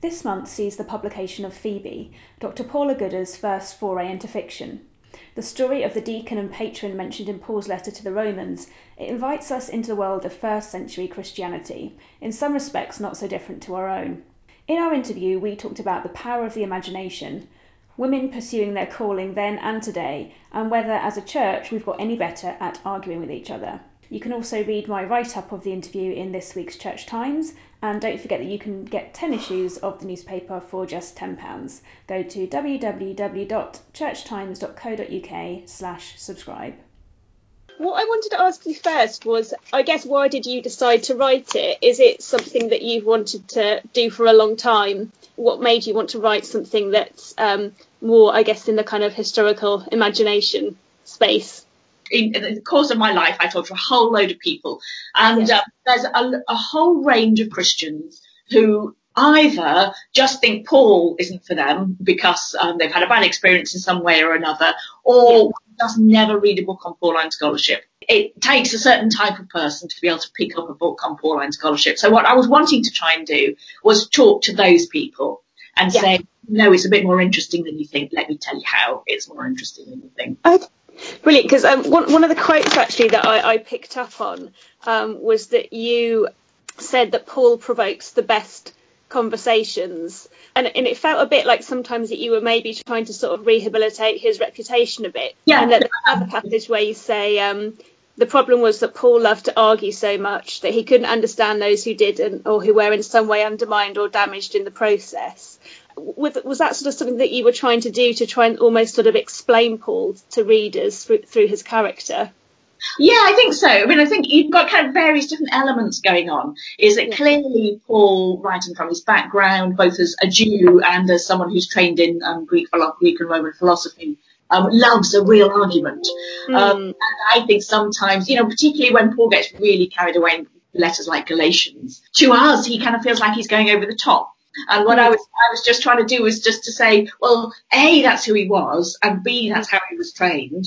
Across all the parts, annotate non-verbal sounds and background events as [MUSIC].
This month sees the publication of Phoebe, Dr. Paula Gooder's first foray into fiction. The story of the deacon and patron mentioned in Paul's letter to the Romans, it invites us into the world of first century Christianity, in some respects not so different to our own. In our interview, we talked about the power of the imagination, women pursuing their calling then and today, and whether as a church we've got any better at arguing with each other. You can also read my write up of the interview in this week's Church Times, and don't forget that you can get 10 issues of the newspaper for just £10. Go to www.churchtimes.co.uk slash subscribe. What I wanted to ask you first was, I guess, why did you decide to write it? Is it something that you've wanted to do for a long time? What made you want to write something that's um, more, I guess, in the kind of historical imagination space? In, in, the course of my life, I talked to a whole load of people, and yeah. uh, there's a, a, whole range of Christians who either just think Paul isn't for them because um, they've had a bad experience in some way or another, or yeah. just never read a book on Pauline scholarship. It takes a certain type of person to be able to pick up a book on Pauline scholarship. So what I was wanting to try and do was talk to those people and yeah. say, no, it's a bit more interesting than you think. Let me tell you how it's more interesting than you think. Okay. Brilliant, because um, one, one of the quotes actually that I, I picked up on um, was that you said that Paul provokes the best conversations. And, and it felt a bit like sometimes that you were maybe trying to sort of rehabilitate his reputation a bit. Yeah. And that other passage where you say um, the problem was that Paul loved to argue so much that he couldn't understand those who didn't or who were in some way undermined or damaged in the process was that sort of something that you were trying to do to try and almost sort of explain Paul to readers through, through his character? Yeah, I think so. I mean, I think you've got kind of various different elements going on. Is that yeah. clearly Paul, writing from his background, both as a Jew and as someone who's trained in um, Greek, Greek and Roman philosophy, um, loves a real argument. Mm. Um, and I think sometimes, you know, particularly when Paul gets really carried away in letters like Galatians, to us, he kind of feels like he's going over the top. And what I was I was just trying to do was just to say, well, A, that's who he was, and B, that's how he was trained.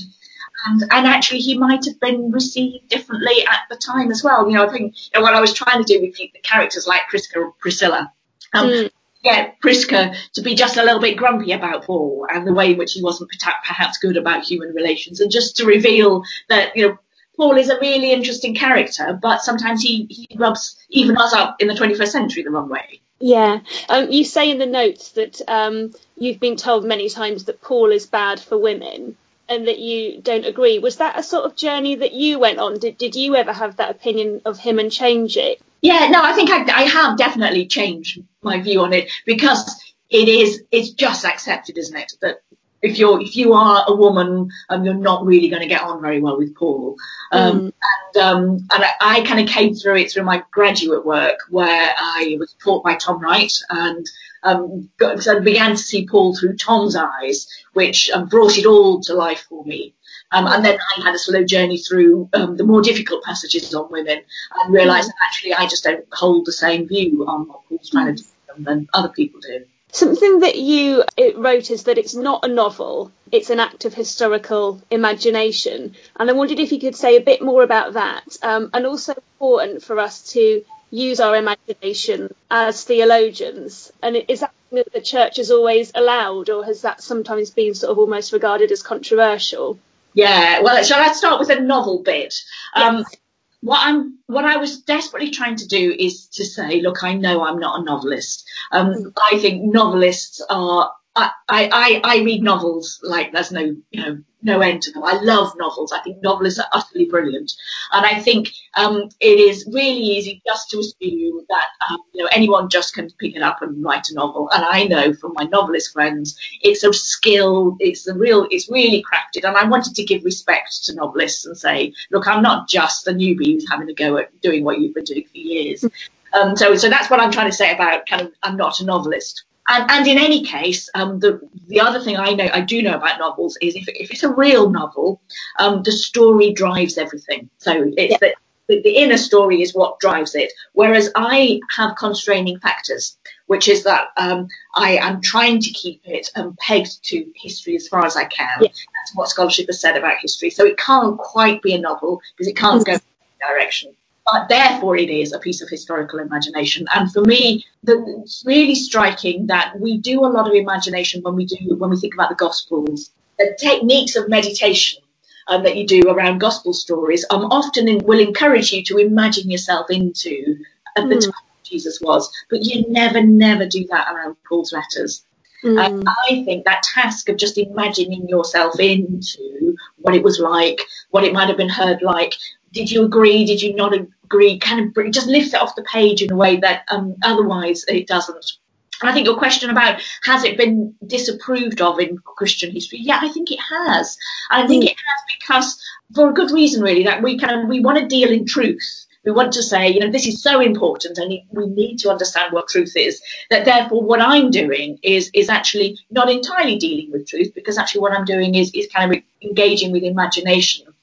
And, and actually he might have been received differently at the time as well. You know, I think you know, what I was trying to do with the characters like Prisca Priscilla, um, mm. get Prisca to be just a little bit grumpy about Paul and the way in which he wasn't perhaps good about human relations and just to reveal that, you know, Paul is a really interesting character, but sometimes he, he rubs even us up in the 21st century the wrong way. Yeah, um, you say in the notes that um, you've been told many times that Paul is bad for women and that you don't agree. Was that a sort of journey that you went on? Did, did you ever have that opinion of him and change it? Yeah, no, I think I, I have definitely changed my view on it because it is, it's just accepted, isn't it? That if you're if you are a woman, um, you're not really going to get on very well with Paul. Um, mm. And um, and I, I kind of came through it through my graduate work where I was taught by Tom Wright and um, got, so began to see Paul through Tom's eyes, which um, brought it all to life for me. Um, and then I had a slow journey through um, the more difficult passages on women and realised that actually I just don't hold the same view on what Paul's trying to do than other people do. Something that you wrote is that it's not a novel, it's an act of historical imagination. And I wondered if you could say a bit more about that. Um, and also important for us to use our imagination as theologians. And is that something that the church has always allowed, or has that sometimes been sort of almost regarded as controversial? Yeah, well, shall I start with a novel bit? Um, yes what I'm, what I was desperately trying to do is to say, look, I know I'm not a novelist. Um. I think novelists are, I, I, I read novels like there's no, you know, no end to them. I love novels. I think novelists are utterly brilliant. And I think um, it is really easy just to assume that um, you know anyone just can pick it up and write a novel. And I know from my novelist friends, it's a skill. It's a real. It's really crafted. And I wanted to give respect to novelists and say, look, I'm not just a newbie who's having a go at doing what you've been doing for years. Um, so, so that's what I'm trying to say about kind of I'm not a novelist. And, and in any case, um, the the other thing I know I do know about novels is if if it's a real novel, um, the story drives everything. So it's yeah. the, the inner story is what drives it. Whereas I have constraining factors, which is that um, I am trying to keep it um, pegged to history as far as I can. Yeah. That's what scholarship has said about history. So it can't quite be a novel because it can't mm-hmm. go in any direction. But therefore it is a piece of historical imagination. And for me, the, it's really striking that we do a lot of imagination when we do when we think about the Gospels. The techniques of meditation um, that you do around Gospel stories um, often in, will encourage you to imagine yourself into at the mm. time Jesus was, but you never, never do that around Paul's letters. Mm. And I think that task of just imagining yourself into what it was like, what it might have been heard like, did you agree, did you not agree, kind of just lifts it off the page in a way that um, otherwise it doesn't. And I think your question about has it been disapproved of in Christian history? Yeah, I think it has. I think mm. it has because for a good reason, really, that we kind of we want to deal in truth. We want to say, you know, this is so important and we need to understand what truth is. That therefore what I'm doing is is actually not entirely dealing with truth because actually what I'm doing is, is kind of engaging with imagination.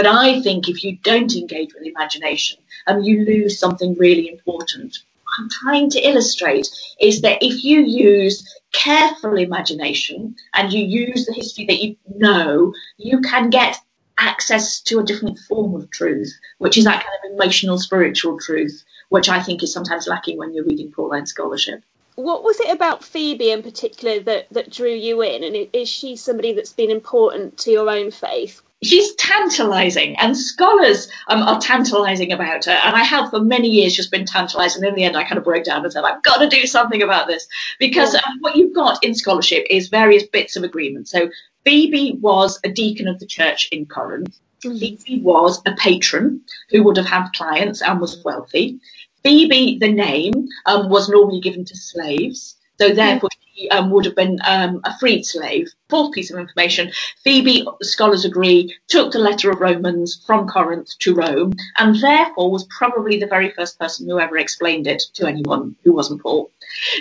But I think if you don't engage with imagination, um, you lose something really important. What I'm trying to illustrate is that if you use careful imagination and you use the history that you know, you can get access to a different form of truth, which is that kind of emotional, spiritual truth, which I think is sometimes lacking when you're reading Pauline scholarship. What was it about Phoebe in particular that, that drew you in? And is she somebody that's been important to your own faith? She's tantalizing and scholars um, are tantalizing about her and i have for many years just been tantalized and in the end i kind of broke down and said i've got to do something about this because um, what you've got in scholarship is various bits of agreement so Phoebe was a deacon of the church in Corinth. Mm-hmm. Phoebe was a patron who would have had clients and was wealthy. Phoebe, the name, um, was normally given to slaves. So therefore, um, would have been um, a freed slave. Fourth piece of information: Phoebe, scholars agree, took the letter of Romans from Corinth to Rome, and therefore was probably the very first person who ever explained it to anyone who wasn't Paul.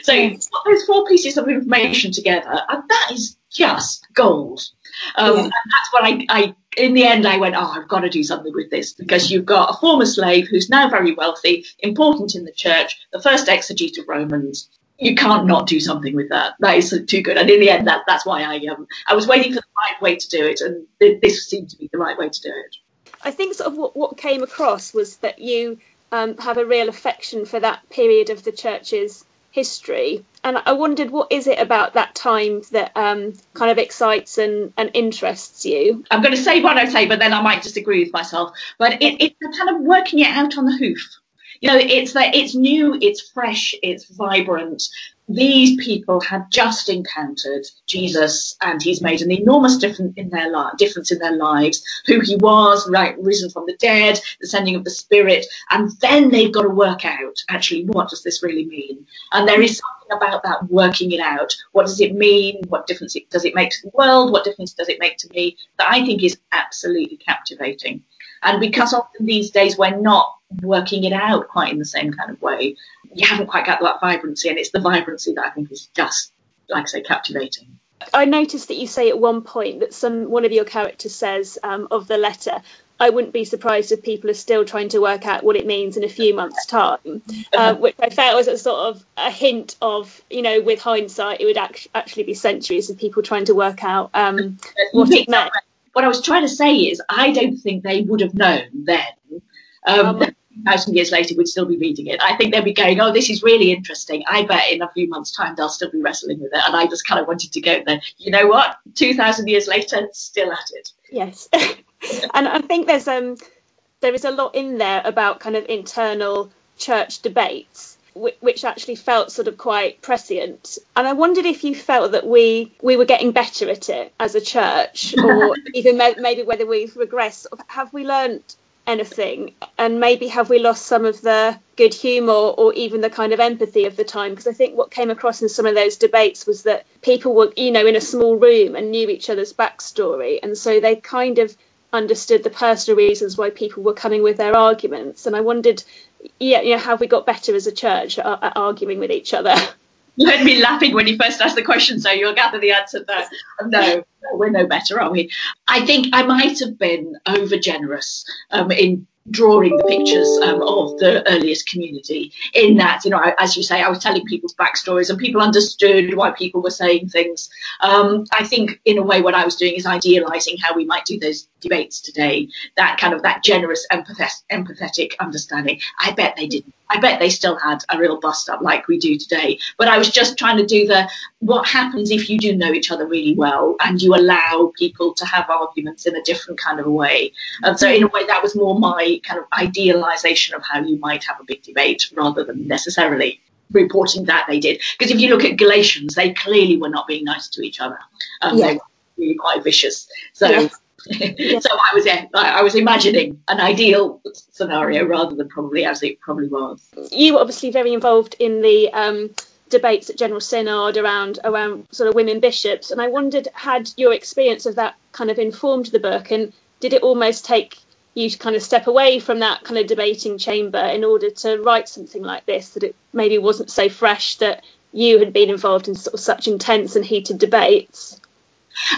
So yes. put those four pieces of information together, and that is just gold. Um, yeah. And that's what I, I, in the end, I went, oh, I've got to do something with this because you've got a former slave who's now very wealthy, important in the church, the first exegete of Romans. You can't not do something with that. That is too good. And in the end, that, that's why I, um, I was waiting for the right way to do it, and this seemed to be the right way to do it. I think sort of what, what came across was that you um, have a real affection for that period of the church's history. And I wondered, what is it about that time that um, kind of excites and, and interests you? I'm going to say what I say, but then I might disagree with myself. But it, it's kind of working it out on the hoof. You know, it's that it's new, it's fresh, it's vibrant, these people had just encountered Jesus and he's made an enormous difference in their li- difference in their lives, who he was, right, risen from the dead, the sending of the Spirit, and then they've got to work out actually what does this really mean? And there is something about that working it out. What does it mean? What difference it, does it make to the world? What difference does it make to me? That I think is absolutely captivating. And because often these days we're not working it out quite in the same kind of way, you haven't quite got that vibrancy. And it's the vibrancy that I think is just, like I say, captivating. I noticed that you say at one point that some one of your characters says um, of the letter, I wouldn't be surprised if people are still trying to work out what it means in a few months' time, uh, which I felt was a sort of a hint of, you know, with hindsight, it would act- actually be centuries of people trying to work out um, [LAUGHS] what it meant what I was trying to say is, I don't think they would have known then. Um, um, thousand years later, we'd still be reading it. I think they'd be going, "Oh, this is really interesting." I bet in a few months' time they'll still be wrestling with it. And I just kind of wanted to go there. You know what? Two thousand years later, still at it. Yes, [LAUGHS] and I think there's um there is a lot in there about kind of internal church debates which actually felt sort of quite prescient. And I wondered if you felt that we we were getting better at it as a church, [LAUGHS] or even maybe whether we've regressed. Have we learned anything? And maybe have we lost some of the good humour or even the kind of empathy of the time? Because I think what came across in some of those debates was that people were, you know, in a small room and knew each other's backstory, and so they kind of understood the personal reasons why people were coming with their arguments. And I wondered yeah, you know, have we got better as a church at, at arguing with each other? [LAUGHS] You heard me laughing when you first asked the question, so you'll gather the answer there. No, we're no better, are we? I think I might have been over generous um, in drawing the pictures um, of the earliest community in that, you know, as you say, I was telling people's backstories and people understood why people were saying things. Um, I think in a way what I was doing is idealizing how we might do those debates today, that kind of that generous empathetic, empathetic understanding. I bet they didn't. I bet they still had a real bust up like we do today. But I was just trying to do the what happens if you do know each other really well and you allow people to have arguments in a different kind of a way. And so in a way that was more my kind of idealization of how you might have a big debate rather than necessarily reporting that they did. Because if you look at Galatians, they clearly were not being nice to each other. Um, yeah. They were really quite vicious. So [LAUGHS] so I was I was imagining an ideal scenario rather than probably as it probably was. You were obviously very involved in the um, debates at General Synod around around sort of women bishops, and I wondered had your experience of that kind of informed the book, and did it almost take you to kind of step away from that kind of debating chamber in order to write something like this that it maybe wasn't so fresh that you had been involved in sort of such intense and heated debates?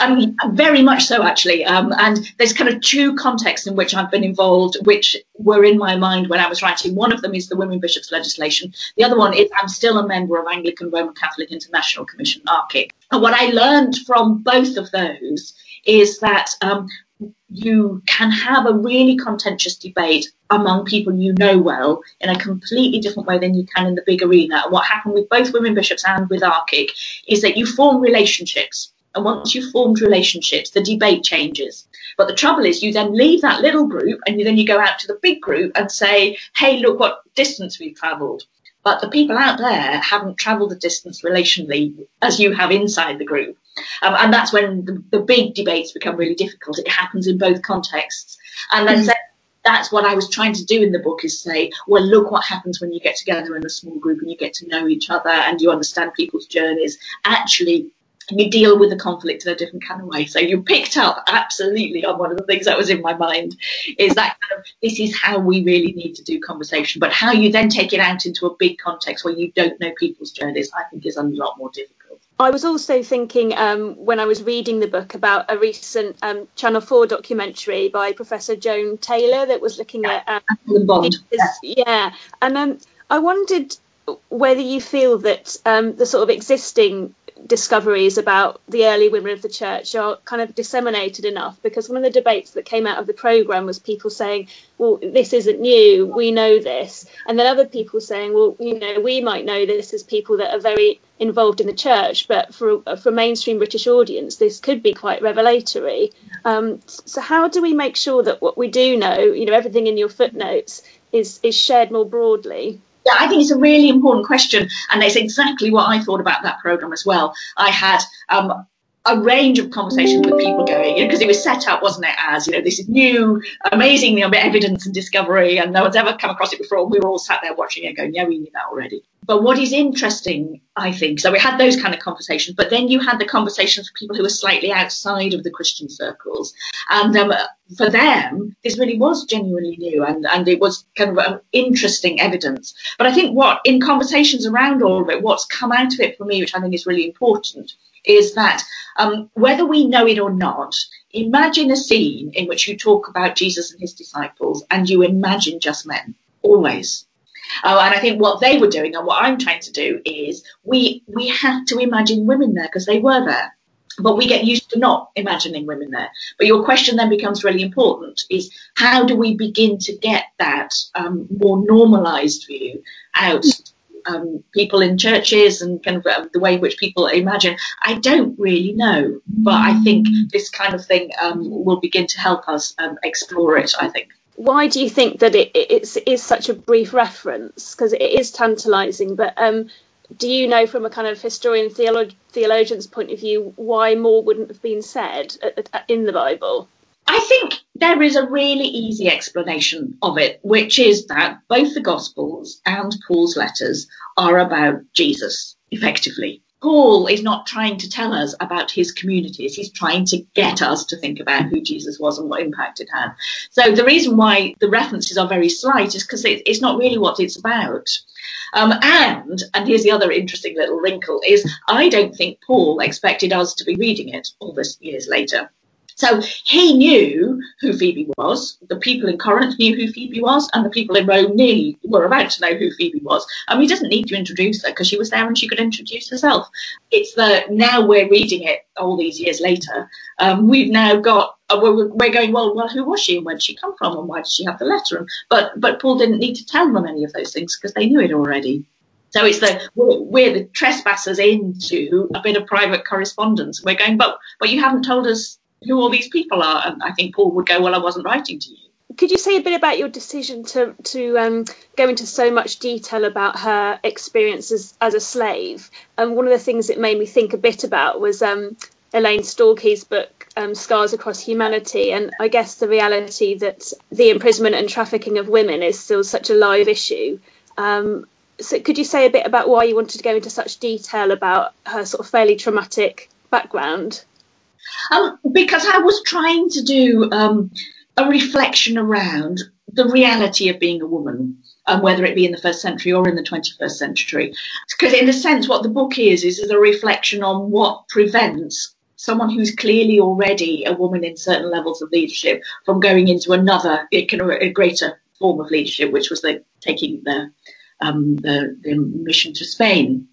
Um, very much so, actually. Um, and there's kind of two contexts in which I've been involved, which were in my mind when I was writing. One of them is the Women Bishops legislation. The other one is I'm still a member of Anglican Roman Catholic International Commission, ARCIC. And what I learned from both of those is that um, you can have a really contentious debate among people you know well in a completely different way than you can in the big arena. And what happened with both women bishops and with ARCIC is that you form relationships and once you've formed relationships, the debate changes. But the trouble is you then leave that little group and you, then you go out to the big group and say, hey, look what distance we've travelled. But the people out there haven't travelled the distance relationally as you have inside the group. Um, and that's when the, the, big debates become really difficult. It happens in both contexts. And then mm. that's what I was trying to do in the book is say, well, look what happens when you get together in a small group and you get to know each other and you understand people's journeys. Actually, you deal with the conflict in a different kind of way. So you picked up absolutely on one of the things that was in my mind is that kind of, this is how we really need to do conversation, but how you then take it out into a big context where you don't know people's journeys, I think is a lot more difficult. I was also thinking um, when I was reading the book about a recent um, Channel 4 documentary by Professor Joan Taylor that was looking yeah, at um, Bond. yeah. yeah, and um, I wondered whether you feel that um, the sort of existing discoveries about the early women of the church are kind of disseminated enough because one of the debates that came out of the program was people saying well this isn't new we know this. And then other people saying well you know we might know this as people that are very involved in the church but for for a mainstream british audience this could be quite revelatory. Um, so how do we make sure that what we do know you know everything in your footnotes is is shared more broadly I think it's a really important question, and it's exactly what I thought about that program as well. I had um, a range of conversations with people going because it was set up, wasn't it, as you know, this is new, amazing evidence and discovery, and no one's ever come across it before. And We were all sat there watching it, going, "Yeah, we knew that already." But what is interesting, I think, so we had those kind of conversations, but then you had the conversations with people who were slightly outside of the Christian circles, and um, for them, this really was genuinely new, and and it was kind of interesting evidence. But I think what in conversations around all of it, what's come out of it for me, which I think is really important is that um, whether we know it or not, imagine a scene in which you talk about Jesus and his disciples and you imagine just men, always. Uh, and I think what they were doing and what I'm trying to do is we we have to imagine women there because they were there. But we get used to not imagining women there. But your question then becomes really important: is how do we begin to get that um, more normalised view out um, people in churches and kind of uh, the way in which people imagine. I don't really know, but I think this kind of thing um, will begin to help us um, explore it. I think. Why do you think that it, it's, is such a brief reference? Because it is tantalising, but um, do you know from a kind of historian theolog- theologian's point of view why more wouldn't have been said in the Bible? I think there is a really easy explanation of it, which is that both the Gospels and Paul's letters are about Jesus, effectively. Paul is not trying to tell us about his communities. He's trying to get us to think about who Jesus was and what impact it had. So the reason why the references are very slight is because it, it's not really what it's about. Um, and, and here's the other interesting little wrinkle is I don't think Paul expected us to be reading it all this years later. So he knew who Phoebe was. The people in Corinth knew who Phoebe was, and the people in Rome nearly were about to know who Phoebe was. Mean, he doesn't need to introduce her because she was there and she could introduce herself. It's the now we're reading it all these years later. Um, we've now got uh, we're, we're, going well. Well, who was she and where did she come from and why did she have the letter? And, but but Paul didn't need to tell them any of those things because they knew it already. So it's the we're, the trespassers into a bit of private correspondence. We're going, but but you haven't told us who all these people are. And I think Paul would go, well, I wasn't writing to you. Could you say a bit about your decision to to um, go into so much detail about her experiences as a slave? And one of the things it made me think a bit about was um, Elaine Storkey's book um, Scars Across Humanity, and I guess the reality that the imprisonment and trafficking of women is still such a live issue. Um, so, could you say a bit about why you wanted to go into such detail about her sort of fairly traumatic background? Um, because I was trying to do um, a reflection around the reality of being a woman, um, whether it be in the first century or in the 21st century. Because in a sense, what the book is, is a reflection on what prevents someone who's clearly already a woman in certain levels of leadership from going into another, a greater form of leadership, which was the taking the, um, the, the mission to Spain.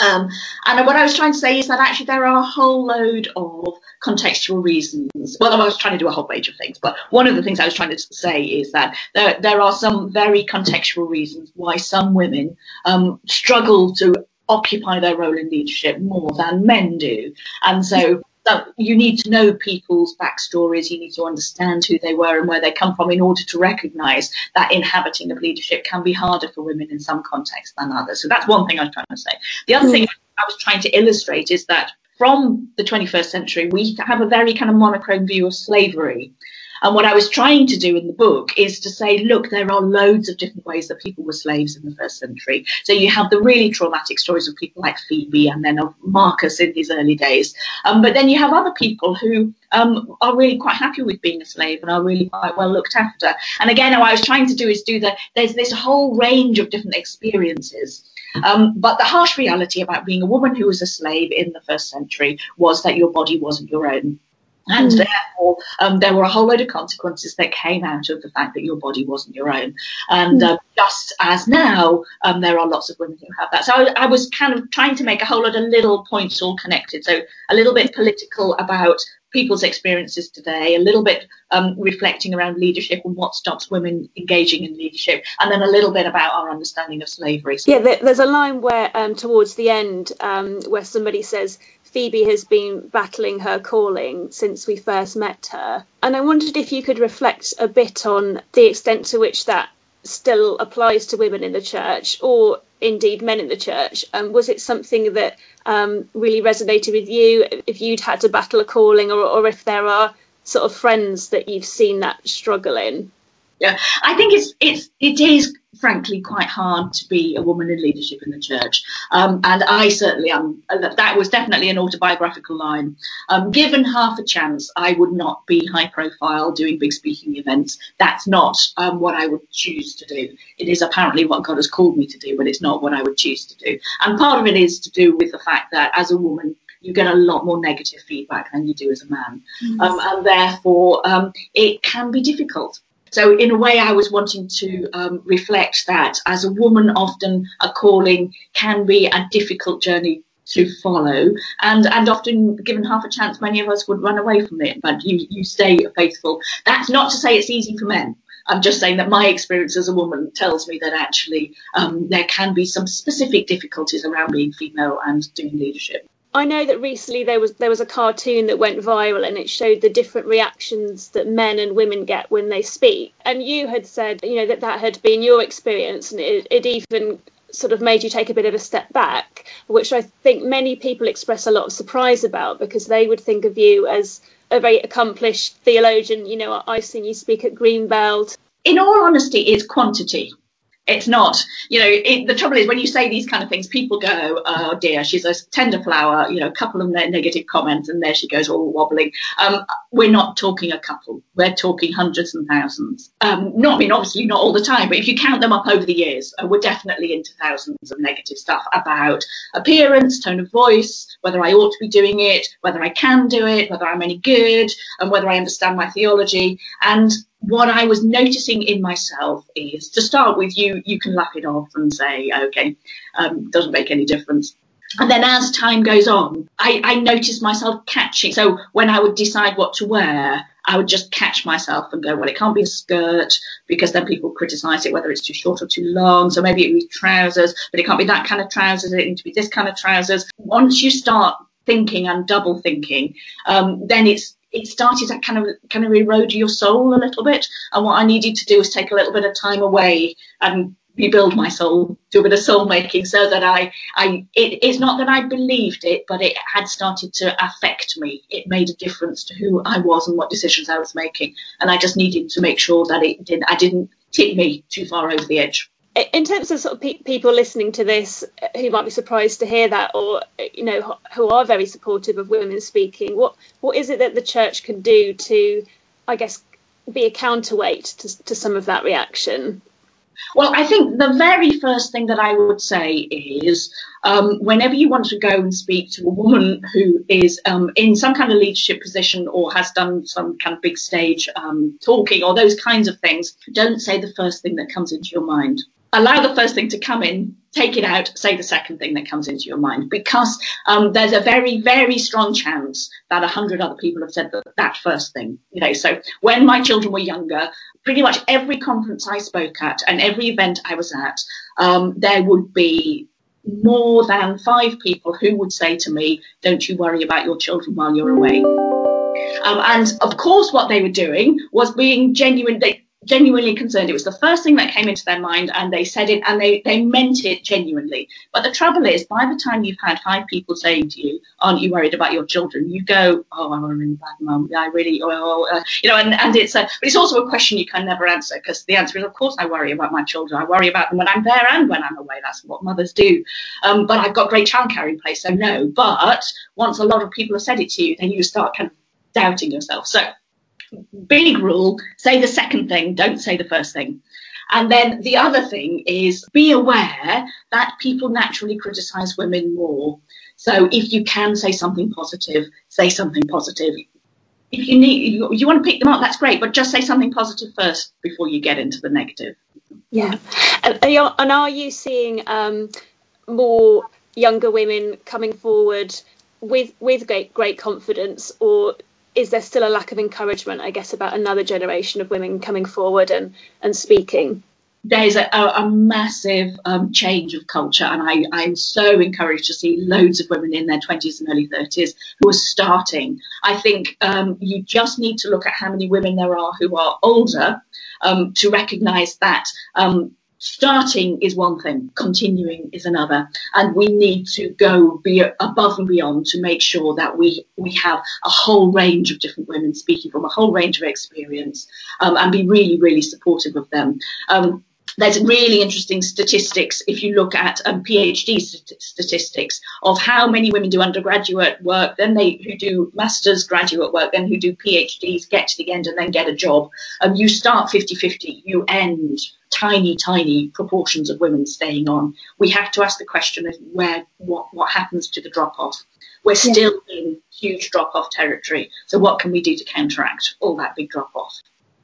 Um, and what I was trying to say is that actually there are a whole load of contextual reasons. Well, I was trying to do a whole range of things, but one of the things I was trying to say is that there, there are some very contextual reasons why some women um, struggle to occupy their role in leadership more than men do. And so that you need to know people's backstories, you need to understand who they were and where they come from in order to recognize that inhabiting of leadership can be harder for women in some contexts than others. So that's one thing I was trying to say. The other mm. thing I was trying to illustrate is that from the 21st century, we have a very kind of monochrome view of slavery. And what I was trying to do in the book is to say, look, there are loads of different ways that people were slaves in the first century. So you have the really traumatic stories of people like Phoebe and then of Marcus in his early days. Um, but then you have other people who um, are really quite happy with being a slave and are really quite well looked after. And again, what I was trying to do is do the, there's this whole range of different experiences. Um, but the harsh reality about being a woman who was a slave in the first century was that your body wasn't your own. And mm. therefore, um, there were a whole load of consequences that came out of the fact that your body wasn't your own. And mm. uh, just as now, um, there are lots of women who have that. So I, I, was kind of trying to make a whole lot of little points all connected. So a little bit political about people's experiences today, a little bit um, reflecting around leadership and what stops women engaging in leadership, and then a little bit about our understanding of slavery. Yeah, there's a line where um, towards the end um, where somebody says Phoebe has been battling her calling since we first met her. And I wondered if you could reflect a bit on the extent to which that still applies to women in the church or indeed men in the church. Um, was it something that um, really resonated with you if you'd had to battle a calling or, or if there are sort of friends that you've seen that struggle in? Yeah, I think it's it's it is frankly quite hard to be a woman in leadership in the church, um, and I certainly am. That was definitely an autobiographical line. Um, given half a chance, I would not be high profile doing big speaking events. That's not um, what I would choose to do. It is apparently what God has called me to do, but it's not what I would choose to do. And part of it is to do with the fact that as a woman, you get a lot more negative feedback than you do as a man. Mm-hmm. Um, and therefore, um, it can be difficult. So in a way, I was wanting to um, reflect that. As a woman, often a calling can be a difficult journey to follow and and often given half a chance many of us would run away from it but you you stay faithful. That's not to say it's easy for men. I'm just saying that my experience as a woman tells me that actually um, there can be some specific difficulties around being female and doing leadership. I know that recently there was there was a cartoon that went viral and it showed the different reactions that men and women get when they speak. And you had said, you know, that that had been your experience and it, it even sort of made you take a bit of a step back, which I think many people express a lot of surprise about because they would think of you as a very accomplished theologian. You know, I've seen you speak at Greenbelt. In all honesty, it's quantity it's not, you know, it, the trouble is when you say these kind of things, people go, oh dear, she's a tender flower, you know, a couple of negative comments and there she goes all wobbling. Um, we're not talking a couple, we're talking hundreds and thousands. Um, not, I mean, obviously not all the time, but if you count them up over the years, uh, we're definitely into thousands of negative stuff about appearance, tone of voice, whether I ought to be doing it, whether I can do it, whether I'm any good, and whether I understand my theology. And what I was noticing in myself is to start with, you you can laugh it off and say, okay, um, doesn't make any difference. And then as time goes on, I, I noticed myself catching. So when I would decide what to wear, I would just catch myself and go, well, it can't be a skirt because then people criticise it whether it's too short or too long. So maybe it would be trousers, but it can't be that kind of trousers. It needs to be this kind of trousers. Once you start thinking and double thinking, um, then it's it started to kind of kind of erode your soul a little bit. And what I needed to do was take a little bit of time away and rebuild my soul, do a bit of soul making, so that I, I, it, it's not that I believed it, but it had started to affect me. It made a difference to who I was and what decisions I was making, and I just needed to make sure that it didn't I didn't tip me too far over the edge in terms of sort of pe- people listening to this who might be surprised to hear that or you know who are very supportive of women speaking what what is it that the church can do to i guess be a counterweight to, to some of that reaction? Well, I think the very first thing that I would say is um, whenever you want to go and speak to a woman who is um, in some kind of leadership position or has done some kind of big stage um, talking or those kinds of things, don't say the first thing that comes into your mind allow the first thing to come in, take it out, say the second thing that comes into your mind, because um, there's a very, very strong chance that a hundred other people have said that, that first thing. You know, so when my children were younger, pretty much every conference I spoke at and every event I was at, um, there would be more than five people who would say to me, "Don't you worry about your children while you're away." Um, and of course, what they were doing was being genuine. They, genuinely concerned. It was the first thing that came into their mind and they said it and they, they meant it genuinely. But the trouble is, by the time you've had five people saying to you, aren't you worried about your children? You go, oh, I'm a really bad mum. Yeah, I really, oh, uh, you know, and, and it's a, but it's also a question you can never answer because the answer is, of course, I worry about my children. I worry about them when I'm there and when I'm away. That's what mothers do. Um, but I've got great childcare in place, so no. But once a lot of people have said it to you, then you start kind of doubting yourself. So big rule say the second thing, don't say the first thing. And then the other thing is be aware that people naturally criticize women more. So if you can say something positive, say something positive. If you need, you, you want to pick them up, that's great, but just say something positive first before you get into the negative. Yeah. And, and are you seeing um, more younger women coming forward with with great great confidence, or is there still a lack of encouragement, I guess, about another generation of women coming forward and, and speaking? There's a, a, massive um, change of culture, and I, I'm so encouraged to see loads of women in their 20s and early 30s who are starting. I think um, you just need to look at how many women there are who are older um, to recognise that um, starting is one thing, continuing is another, and we need to go be above and beyond to make sure that we we have a whole range of different women speaking from a whole range of experience, um, and be really really supportive of them. Um, there's really interesting statistics if you look at um, PhD st- statistics of how many women do undergraduate work, then they who do masters graduate work, then who do PhDs get to the end and then get a job. Um, you start 50-50, you end tiny, tiny proportions of women staying on. We have to ask the question of where what what happens to the drop off. We're still yeah. in huge drop off territory. So what can we do to counteract all that big drop off?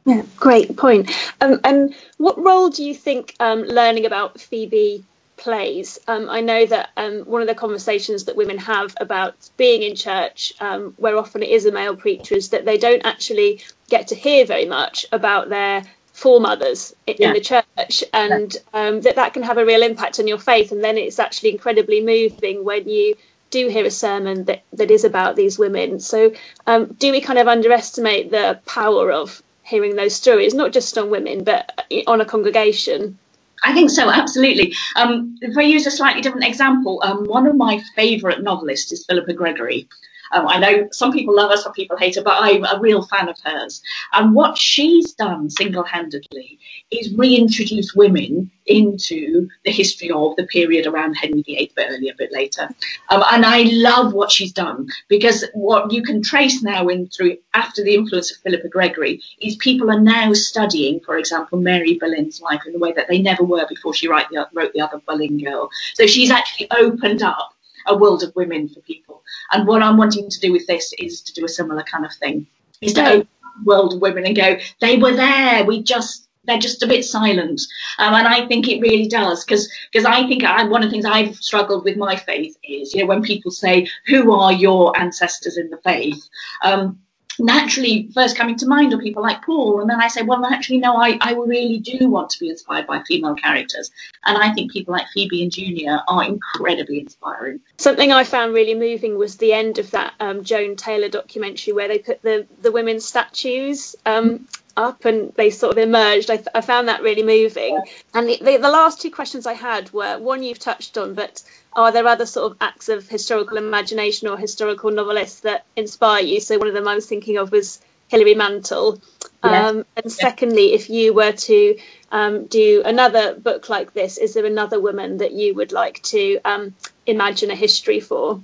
Yeah, great point. Um, and what role do you think um, learning about Phoebe plays? Um, I know that um, one of the conversations that women have about being in church, um, where often it is a male preacher, is that they don't actually get to hear very much about their foremothers in, yeah. in the church, and um, that that can have a real impact on your faith. And then it's actually incredibly moving when you do hear a sermon that, that is about these women. So, do we kind of underestimate the power of hearing those stories, not just on women, but on a congregation. I think so, absolutely. Um, if I use a slightly different example, um, one of my favourite novelists is Philippa Gregory. Um, I know some people love her, some people hate her, but I'm a real fan of hers. And what she's done single-handedly is reintroduce women into the history of the period around Henry VIII, but earlier, a bit later. Um, and I love what she's done because what you can trace now in through after the influence of Philippa Gregory is people are now studying, for example, Mary Boleyn's life in a way that they never were before she the, wrote the other Boleyn girl. So she's actually opened up a world of women for people. And what I'm wanting to do with this is to do a similar kind of thing, is to open world of women and go, they were there, we just they're just a bit silent. Um, and I think it really does because because I think I, one of the things I've struggled with my faith is you know when people say who are your ancestors in the faith. Um, naturally first coming to mind are people like Paul. And then I say, well, actually, no, I, I really do want to be inspired by female characters. And I think people like Phoebe and Junia are incredibly inspiring. Something I found really moving was the end of that um, Joan Taylor documentary where they put the, the women's statues um, up and they sort of emerged. I, th- I found that really moving. And the, the, the last two questions I had were one you've touched on, but are there other sort of acts of historical imagination or historical novelists that inspire you? So one of them I was thinking of was Hilary Mantel. Yeah. Um, and secondly, if you were to um, do another book like this, is there another woman that you would like to um, imagine a history for?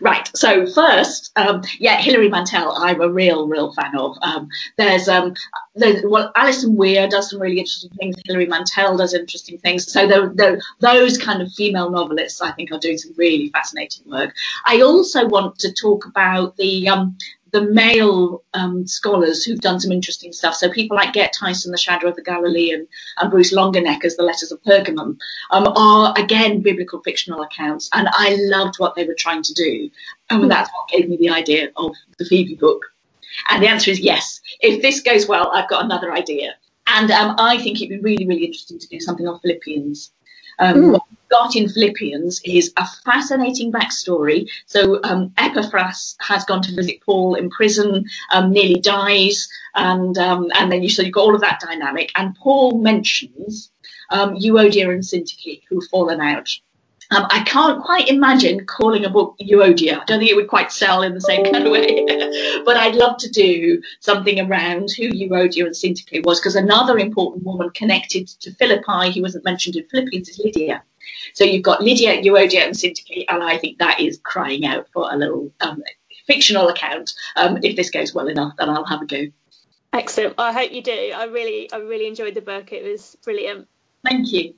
Right. So first, um, yeah, Hilary Mantel, I'm a real, real fan of. Um, there's, um, there's, well, Alison Weir does some really interesting things. Hilary Mantel does interesting things. So those kind of female novelists, I think, are doing some really fascinating work. I also want to talk about the um, the male um, scholars who've done some interesting stuff. So people like Gert Theissen, The Shadow of the Galilean, and Bruce Longenecker's The Letters of Pergamum um, are again biblical fictional accounts, and I loved what they were trying to do, and that's what gave me the idea of the Phoebe book. And the answer is yes. If this goes well, I've got another idea. And um, I think it'd be really, really interesting to do something on Philippians. Um, mm. What we've got in Philippians is a fascinating backstory. So um, Epaphras has gone to visit Paul in prison, um, nearly dies, and um, and then you so you've got all of that dynamic. And Paul mentions um, Euodia and Syntyche who've fallen out. Um, I can't quite imagine calling a book Euodia. I don't think it would quite sell in the same kind of way. [LAUGHS] but I'd love to do something around who Euodia and Syntyche was, because another important woman connected to Philippi who wasn't mentioned in Philippians is Lydia. So you've got Lydia, Euodia, and Syntyche, and I think that is crying out for a little um, fictional account. Um, if this goes well enough, then I'll have a go. Excellent. I hope you do. I really, I really enjoyed the book. It was brilliant. Thank you.